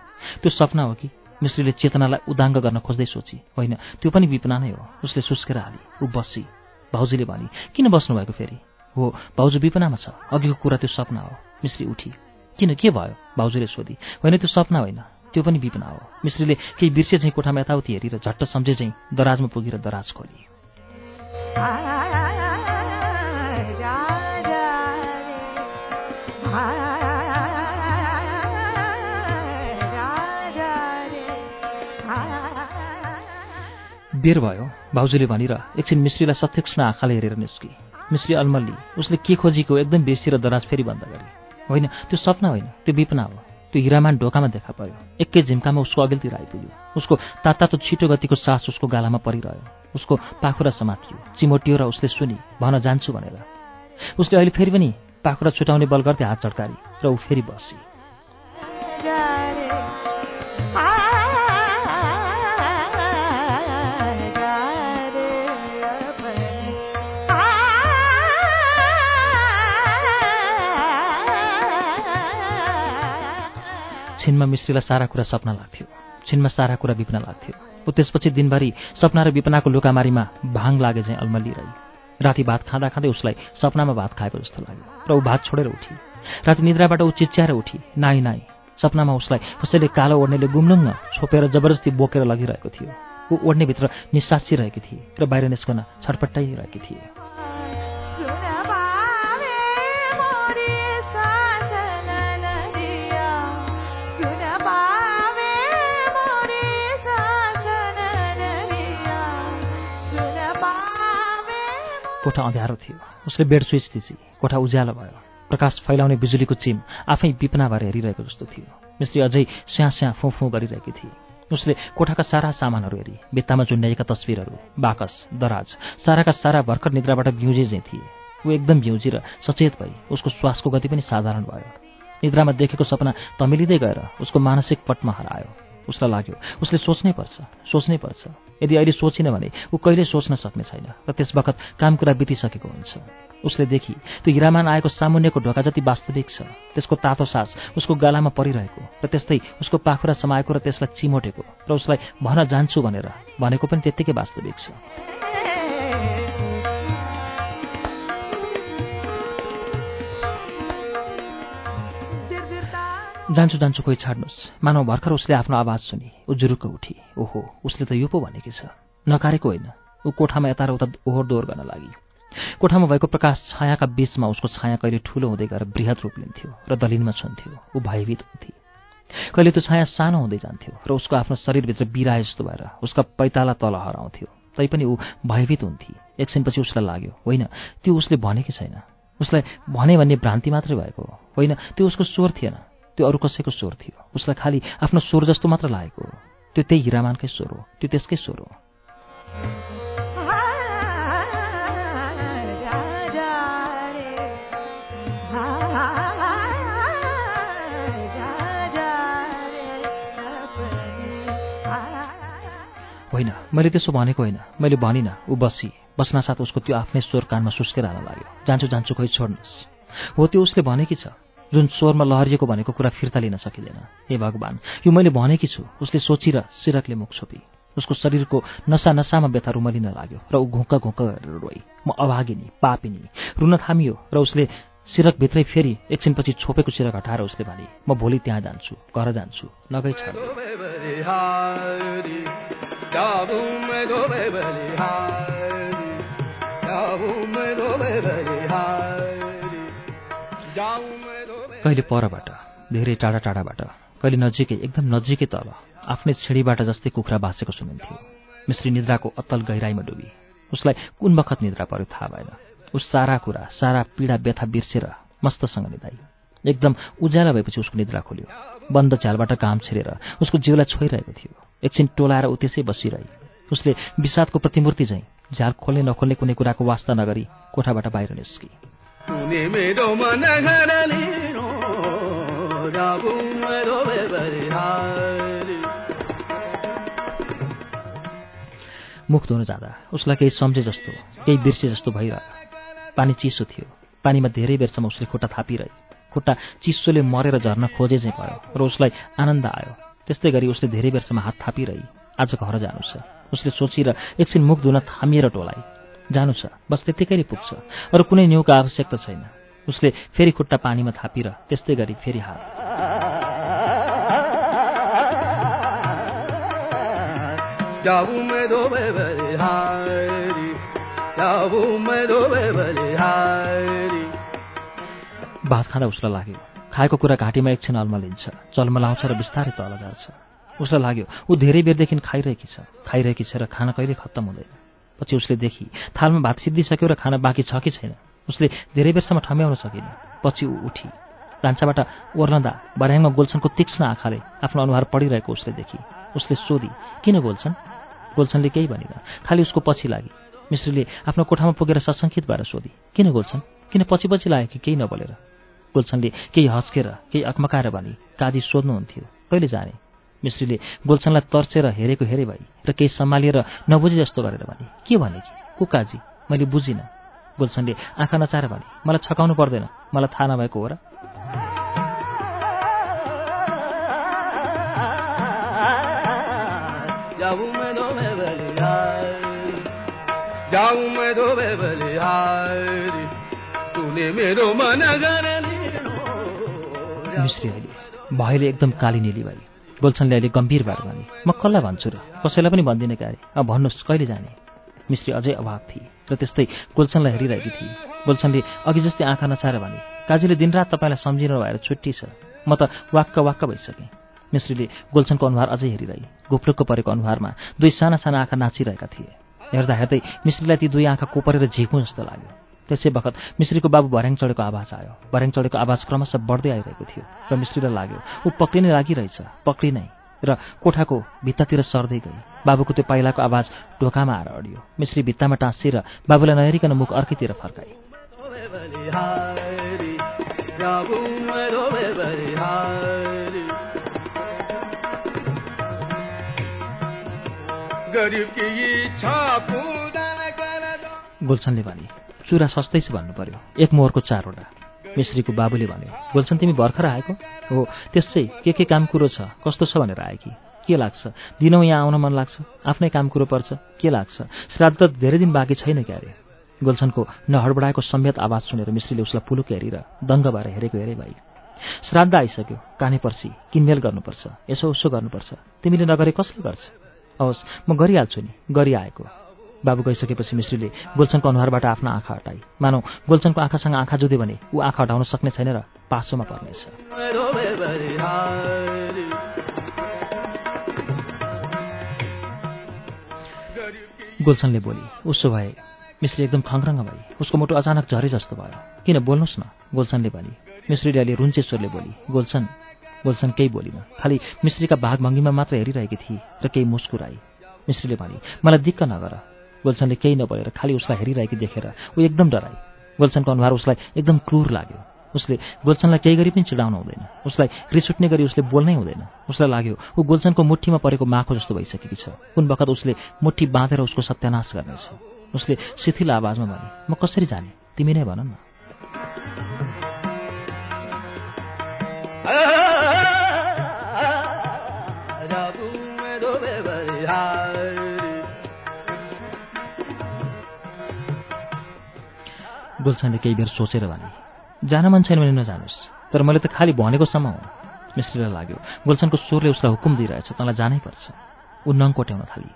त्यो सपना हो कि मिश्रीले चेतनालाई उदाङ्ग गर्न खोज्दै सोची। होइन त्यो पनि विपना नै हो उसले सुस्केर हाली ऊ बसी। भाउजूले भने किन बस्नुभएको फेरि? हो भाउजू विपनामा छ। अघिको कुरा त्यो सपना हो। मिश्री उठी। किन के भयो? भाउजूले सोधी होइन त्यो सपना होइन। त्यो पनि विपना हो। मिश्रीले केही बिर्से चाहिँ कोठामा यताउति हेरेर झट्ट सम्झे चाहिँ दराजमा पुगेर दराज खोलिए बेर भयो। भाउजूले भनेर एकछिन मिश्रीलाई सत्यक्ष्ण आँखाले हेरेर निस्के। मिश्री अलमल्ली उसले के खोजेको एकदम बेसी र दराज फेरि बन्द गरे। होइन त्यो सपना होइन त्यो विपना हो। त्यो हिरामान ढोकामा देखा पर्यो। एकै झिम्कामा उसको अघिल्तिर आइपुग्यो। उसको तातो छिटो गतिको सास उसको गालामा परिरह्यो। उसको पाखुरा समातियो। चिमोटियो र उसले सुनि भन जान्छु भनेर। उसले अहिले फेरि पनि पाखुरा छुटाउने बल गर्दै हात चड्कारी र ऊ फेरि बसी छिनमा मिश्रीलाई सारा कुरा सपना लाग्थ्यो। छिनमा सारा कुरा बिप्न लाग्थ्यो। ऊ त्यसपछि दिनभरि सपना र विपनाको लुकामारीमा भाङ लागे चाहिँ अल्मलिरही राति भात खाँदा खाँदै उसलाई सपनामा भात खाएको जस्तो लाग्यो र ऊ भात छोडेर उठी। राति निद्राबाट ऊ चिच्याएर उठी। नाइ नाइ सपनामा उसलाई कसैले कालो ओढ्नेले गुम्लुङ्ग छोपेर जबरजस्ती बोकेर लगिरहेको थियो। ऊ ओढ्नेभित्र निसासिरहेकी थिए र बाहिर निस्कन छटपट्टाइरहेकी थिए। कोठा अँध्यारो थियो। उसले बेड स्विच थिची कोठा उज्यालो भयो। प्रकाश फैलाउने बिजुलीको चिम आफै बिपना भएर हेरिरहेको जस्तो थियो। मिस्त्री अझै स्याँ स्याँ फुँ गरिरहेकी थिए। उसले कोठाका सारा सामानहरू हेरी भित्तामा चुन्याएका तस्विरहरू बाकस दराज साराका सारा भर्खर निद्राबाट चाहिँ थिए। ऊ एकदम भ्युजी र सचेत भई उसको श्वासको गति पनि साधारण भयो। निद्रामा देखेको सपना तमिलिँदै गएर उसको मानसिक पटमा हरायो। उसलाई लाग्यो उसले सोच्नै पर्छ सोच्नै पर्छ। यदि अहिले सोचिन भने ऊ कहिले सोच्न सक्ने छैन र त्यस बखत काम कुरा बितिसकेको हुन्छ। उसले देखि त्यो हिरामान आएको सामुन्यको ढोका जति वास्तविक छ त्यसको तातो सास उसको गालामा परिरहेको र त्यस्तै उसको पाखुरा समाएको र त्यसलाई चिमोटेको र उसलाई भन जान्छु भनेर भनेको पनि त्यत्तिकै वास्तविक छ। जान्छु जान्छु कोही छाड्नुहोस्। मानव भर्खर उसले आफ्नो आवाज सुनि। ऊ जुरुक्क उठी। ओहो उसले त यो पो भनेकी छ। नकारेको होइन। ऊ कोठामा यता र उता ओहोर दोहोर गर्न लागि। कोठामा भएको प्रकाश छायाका बीचमा उसको छाया कहिले ठूलो हुँदै गएर वृहत रूप लिन्थ्यो र दलिनमा छुन्थ्यो। ऊ भयभीत हुन्थे। कहिले त्यो छाया सानो हुँदै जान्थ्यो र उसको आफ्नो शरीरभित्र बिराए जस्तो भएर उसका पैताला तल हराउँथ्यो। तैपनि ऊ भयभीत हुन्थे। एकछिनपछि उसलाई लाग्यो होइन त्यो उसले भनेकै छैन। उसलाई भने भन्ने भ्रान्ति मात्रै भएको होइन त्यो उसको स्वर थिएन। त्यो अरू कसैको स्वर थियो। उसलाई खालि आफ्नो स्वर जस्तो मात्र लागेको त्यो त्यही हिरामानकै स्वर हो। त्यो त्यसकै स्वर हो। होइन मैले त्यसो भनेको होइन। मैले भनिनँ ऊ बसी। बस्नासाथ उसको त्यो आफ्नै स्वर कानमा सुस्केर हाल्न लाग्यो। जान्छु जान्छु खोइ छोड्नुहोस्। हो त्यो उसले भनेकी छ। जुन स्वरमा लहरिएको भनेको कुरा फिर्ता लिन सकिँदैन। हे भगवान् यो मैले भनेकी छु। उसले सोचिर सिरकले मुख छोपी। उसको शरीरको नसा नसामा व्यथा रुमलिन लाग्यो र ऊ घुक्क घुक्क गरेर रोई। म अभागिनी पापिनी रुन थामियो र उसले सिरकभित्रै फेरि एकछिनपछि छोपेको सिरक हटाएर उसले भने म भोलि त्यहाँ जान्छु घर जान्छु। नगै छ कहिले परबाट धेरै टाढा टाढाबाट कहिले नजिकै एकदम नजिकै तल आफ्नै छिडीबाट जस्तै कुखुरा बाँचेको सुनिन्थ्यो मिश्री निद्राको अत्तल गहिराईमा डुबी। उसलाई कुन बखत निद्रा पर्यो थाहा भएन। उस सारा कुरा सारा पीडा व्यथा बिर्सेर मस्तसँग निधाई। एकदम उज्यालो भएपछि उसको निद्रा खोल्यो। बन्द झ्यालबाट काम छिरेर उसको जिउलाई छोइरहेको थियो। एकछिन टोलाएर ऊ त्यसै बसिरहे। उसले विषादको प्रतिमूर्ति चाहिँ झ्याल खोल्ने नखोल्ने कुनै कुराको वास्ता नगरी कोठाबाट बाहिर निस्की। मुख धुन जाँदा उसलाई केही सम्झे जस्तो केही बिर्से जस्तो भइरह्यो। पानी चिसो थियो। पानीमा धेरै बेरसम्म उसले खुट्टा थापिरहे खुट्टा चिसोले मरेर झर्न खोजे चाहिँ भयो र उसलाई आनन्द आयो। त्यस्तै गरी उसले धेरै बेरसम्म हात थापिरहे आज घर जानु छ। उसले सोचेर एकछिन मुख धुन थामिएर टोलाए जानु छ। बस त्यत्तिकै पुग्छ। अरू कुनै न्युको आवश्यकता छैन। उसले फेरि खुट्टा पानीमा थापिर त्यस्तै गरी फेरि हात। भात खाँदा उसलाई लाग्यो खाएको कुरा घाँटीमा एकछिन अल्मलिन्छ चल्मलाउँछ र बिस्तारै तल जान्छ। उसलाई लाग्यो ऊ धेरै बेरदेखि खाइरहेकी छ खाइरहेकी छ र खाना कहिले खत्तम हुँदैन। पछि उसले देखि थालमा भात सिद्धिसक्यो र खाना बाँकी छ कि छैन? उसले धेरै बेरसम्म ठम्याउन सकिन। पछि ऊ उठी। भान्साबाट ओर्लँदा बर्याङमा गोल्छनको तीक्ष्ण आँखाले आफ्नो अनुहार पढिरहेको उसले देखि। उसले सोधी किन गोल्छन् गोल्छनले केही भनिन। खालि उसको पछि लागि। मिश्रीले आफ्नो कोठामा पुगेर सशङ्कित भएर सोधी किन गोल्छन् किन पछि पछि लाग्यो कि केही नबोलेर? गोल्छनले केही हस्केर केही अकमकाएर भनी काजी सोध्नुहुन्थ्यो कहिले जाने? मिश्रीले गोल्छनलाई तर्सेर हेरेको हेरे भई र केही सम्हालिएर नबुझे जस्तो गरेर भने के भने कि? को काजी? मैले बुझिनँ। गोल्छनले आँखा नचाएर भने। मलाई छकाउनु पर्दैन। मलाई थाहा नभएको हो र। मिश्री अहिले भाइले एकदम काली निली भए गोल्छनले अहिले गम्भीर भएर भने। म कसलाई भन्छु र? कसैलाई पनि भन्दिनँ क्यारे। अब भन्नुहोस् कहिले जाने? मिश्री अझै अभाव थिए। र त्यस्तै गोल्छनलाई हेरिरहेकी थिए। गोल्छनले अघि जस्तै आँखा नचाएर भने काजीले दिनरात तपाईँलाई सम्झिनु भएर छुट्टी छ। म त वाक्क वाक्क भइसकेँ। मिश्रीले गोल्छनको अनुहार अझै हेरिरहे। घुप्रुक्क परेको अनुहारमा दुई साना साना आँखा नाचिरहेका थिए। हेर्दा हेर्दै मिश्रीलाई ती दुई आँखा कोपरेर झिक्नु जस्तो लाग्यो। त्यसै बखत मिश्रीको बाबु भर्याङ चढेको आवाज आयो। भर्याङ चढेको आवाज क्रमशः बढ्दै आइरहेको थियो र मिश्रीलाई लाग्यो ऊ पक्रिनै लागिरहेछ पक्रिनै। र कोठाको भित्तातिर सर्दै गई। बाबुको त्यो पाइलाको आवाज ढोकामा आएर अडियो। मिश्री भित्तामा टाँसिएर बाबुलाई नहेरिकन मुख अर्कैतिर फर्काए। गोल्छनले भने चुरा सस्तै छ भन्नु पर्यो एक मोहरको चारवटा। मिश्रीको बाबुले भन्यो गोल्छन तिमी भर्खर आएको? हो त्यसै के के काम कुरो छ? कस्तो छ भनेर आएकी के? लाग्छ? दिनौँ यहाँ आउन मन लाग्छ? आफ्नै काम कुरो पर्छ? के लाग्छ? श्राद्ध त धेरै दिन बाँकी छैन क्यारे? गोल्छनको नहडबडाएको सम्यत आवाज सुनेर मिश्रीले उसलाई पुलुक हेरेर दङ्ग भएर हेरेको हेरे भाइ श्राद्ध आइसक्यो काने पर्सी किनमेल गर्नुपर्छ यसो उसो गर्नुपर्छ। तिमीले नगरे कसले गर्छ? हवस् म गरिहाल्छु नि गरिआएको। बाबु गइसकेपछि मिश्रीले गोल्छनको अनुहारबाट आफ्नो आँखा हटाई। मानौ गोल्छनको आँखासँग आँखा जुधे भने ऊ आँखा हटाउन सक्ने छैन र पासोमा पर्नेछ। गोल्छनले बोली उसो भए मिश्री एकदम खङ्ग्रङ्ग भए उसको मुटु अचानक झरे जस्तो भयो। किन बोल्नुहोस् न? गोल्छनले भने। मिश्रीले अहिले रुन्चेश्वरले बोली गोल्छन गोल्छन केही बोलिन खालि मिश्रीका भाग भङ्गीमा मात्र हेरिरहेकी थिए र केही मुस्कुराई। मिश्रीले भने मलाई दिक्क नगर। गोल्छनले केही नबोलेर खालि उसलाई हेरिरहेकी देखेर ऊ एकदम डराई गोल्छनको अनुहार उसलाई एकदम क्रूर लाग्यो उसले गोल्छनलाई केही गरी पनि चिडाउन हुँदैन उसलाई रिस उठ्ने गरी उसले बोल्नै हुँदैन उसलाई लाग्यो ऊ गोल्छनको मुठीमा परेको माखो जस्तो भइसकेकी छ कुन बखत उसले मुठी बाँधेर उसको सत्यानाश गर्नेछ उसले शिथिल आवाजमा भने म कसरी जाने तिमी नै भन न गुल्छनले केही बेर सोचेर भने जान मन छैन भने नजानुहोस् तर मैले त खालि भनेकोसम्म हो। मिस्त्रीलाई लाग्यो गुल्छनको स्वरले उसलाई हुकुम दिइरहेछ तँलाई जानै पर्छ। ऊ नङ कोट्याउन थाली।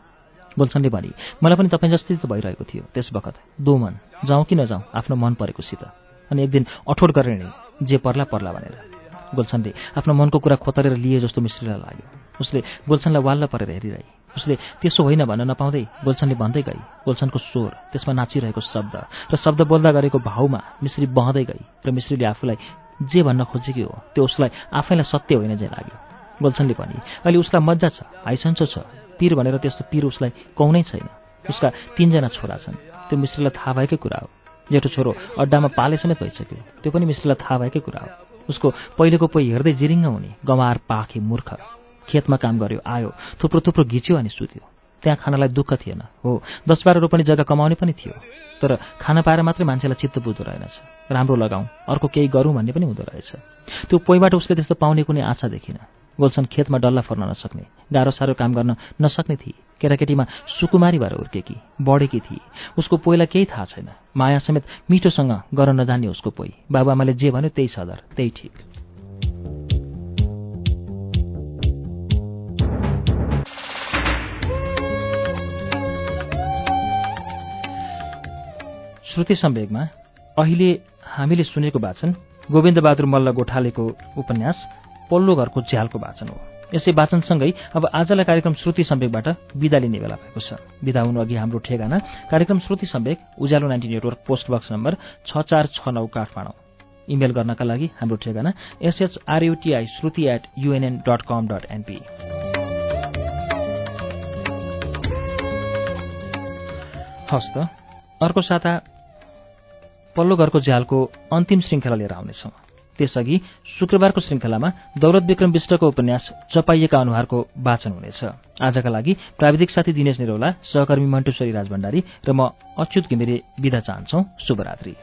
गुल्छनले भने मलाई पनि तपाईँ जस्तै त भइरहेको थियो त्यस बखत। दो मन जाउँ कि नजाउँ आफ्नो मन परेकोसित। अनि एक दिन अठोट गरेर हिँडेँ जे पर्ला पर्ला भनेर। गुल्छनले आफ्नो मनको कुरा खोतरेर लिए जस्तो मिस्त्रीलाई लाग्यो। उसले गुल्छनलाई वाल्ल परेर हेरिरहे। उसले त्यसो होइन भन्न नपाउँदै गोल्छनले भन्दै गई। गोल्छनको स्वर त्यसमा नाचिरहेको शब्द र शब्द बोल्दा गरेको भावमा मिश्री बहँदै गई र मिश्रीले आफूलाई जे भन्न खोजेकी हो त्यो उसलाई आफैलाई सत्य होइन जे लाग्यो। गोल्छनले पनि अहिले उसलाई मजा छ हाइसन्चो छ। पिर भनेर त्यस्तो पिर उसलाई कौनै छैन। उसका तिनजना छोरा छन्। त्यो मिश्रीलाई थाहा भएकै कुरा हो। जेठो छोरो अड्डामा पाले समेत भइसक्यो। त्यो पनि मिश्रीलाई थाहा भएकै कुरा हो। उसको पहिलेको पहि हेर्दै जिरिङ्ग हुने गमार पाखे मूर्ख। खेतमा काम गर्यो आयो थुप्रो थुप्रो घिच्यो अनि सुत्यो। त्यहाँ खानालाई दुःख थिएन। हो दस बाह्र रोपनी जग्गा कमाउने पनि थियो। तर खाना पाएर मात्रै मान्छेलाई चित्त बुझ्दो रहेनछ। राम्रो लगाउँ अर्को केही गरौँ भन्ने पनि हुँदो रहेछ। त्यो पोइबाट उसले त्यस्तो पाउने कुनै आशा देखिन। गोल्छन् खेतमा डल्ला फर्न नसक्ने गाह्रो साह्रो काम गर्न नसक्ने थिए। केटाकेटीमा सुकुमारी भएर उर्केकी बढेकी थिए। उसको पोइलाई केही थाहा छैन। माया समेत मिठोसँग गर्न नजान्ने उसको पोइ। बाबुआमाले जे भन्यो त्यही सदर त्यही ठिक। श्रुति सम्वेकमा अहिले हामीले सुनेको वाचन गोविन्दबहादुर मल्ल गोठालेको उपन्यास पल्लो घरको झ्यालको वाचन हो। यसै वाचनसँगै अब आजलाई कार्यक्रम श्रुति सम्वेकबाट विदा लिने बेला भएको छ। विदा हुनु अघि हाम्रो ठेगाना कार्यक्रम Shruti Samvek Ujyalo ninety network post box number छ चार छ नौ काठमाडौँ। इमेल गर्नका लागि हाम्रो ठेगाना S H R U T I Shruti at UNN dot com dot NP हवस् त अर्को साता पल्लो घरको झ्यालको अन्तिम श्रृङ्खला लिएर आउनेछौँ। त्यसअघि शुक्रबारको श्रृङ्खलामा दौलत विक्रम विष्टको उपन्यास चपाइएका अनुहारको वाचन हुनेछ। आजका लागि प्राविधिक साथी दिनेश निरौला सहकर्मी मन्टेश्वरी राजभण्डारी र म अच्युत घिमिरे विदा चाहन्छौ। शुभरात्री।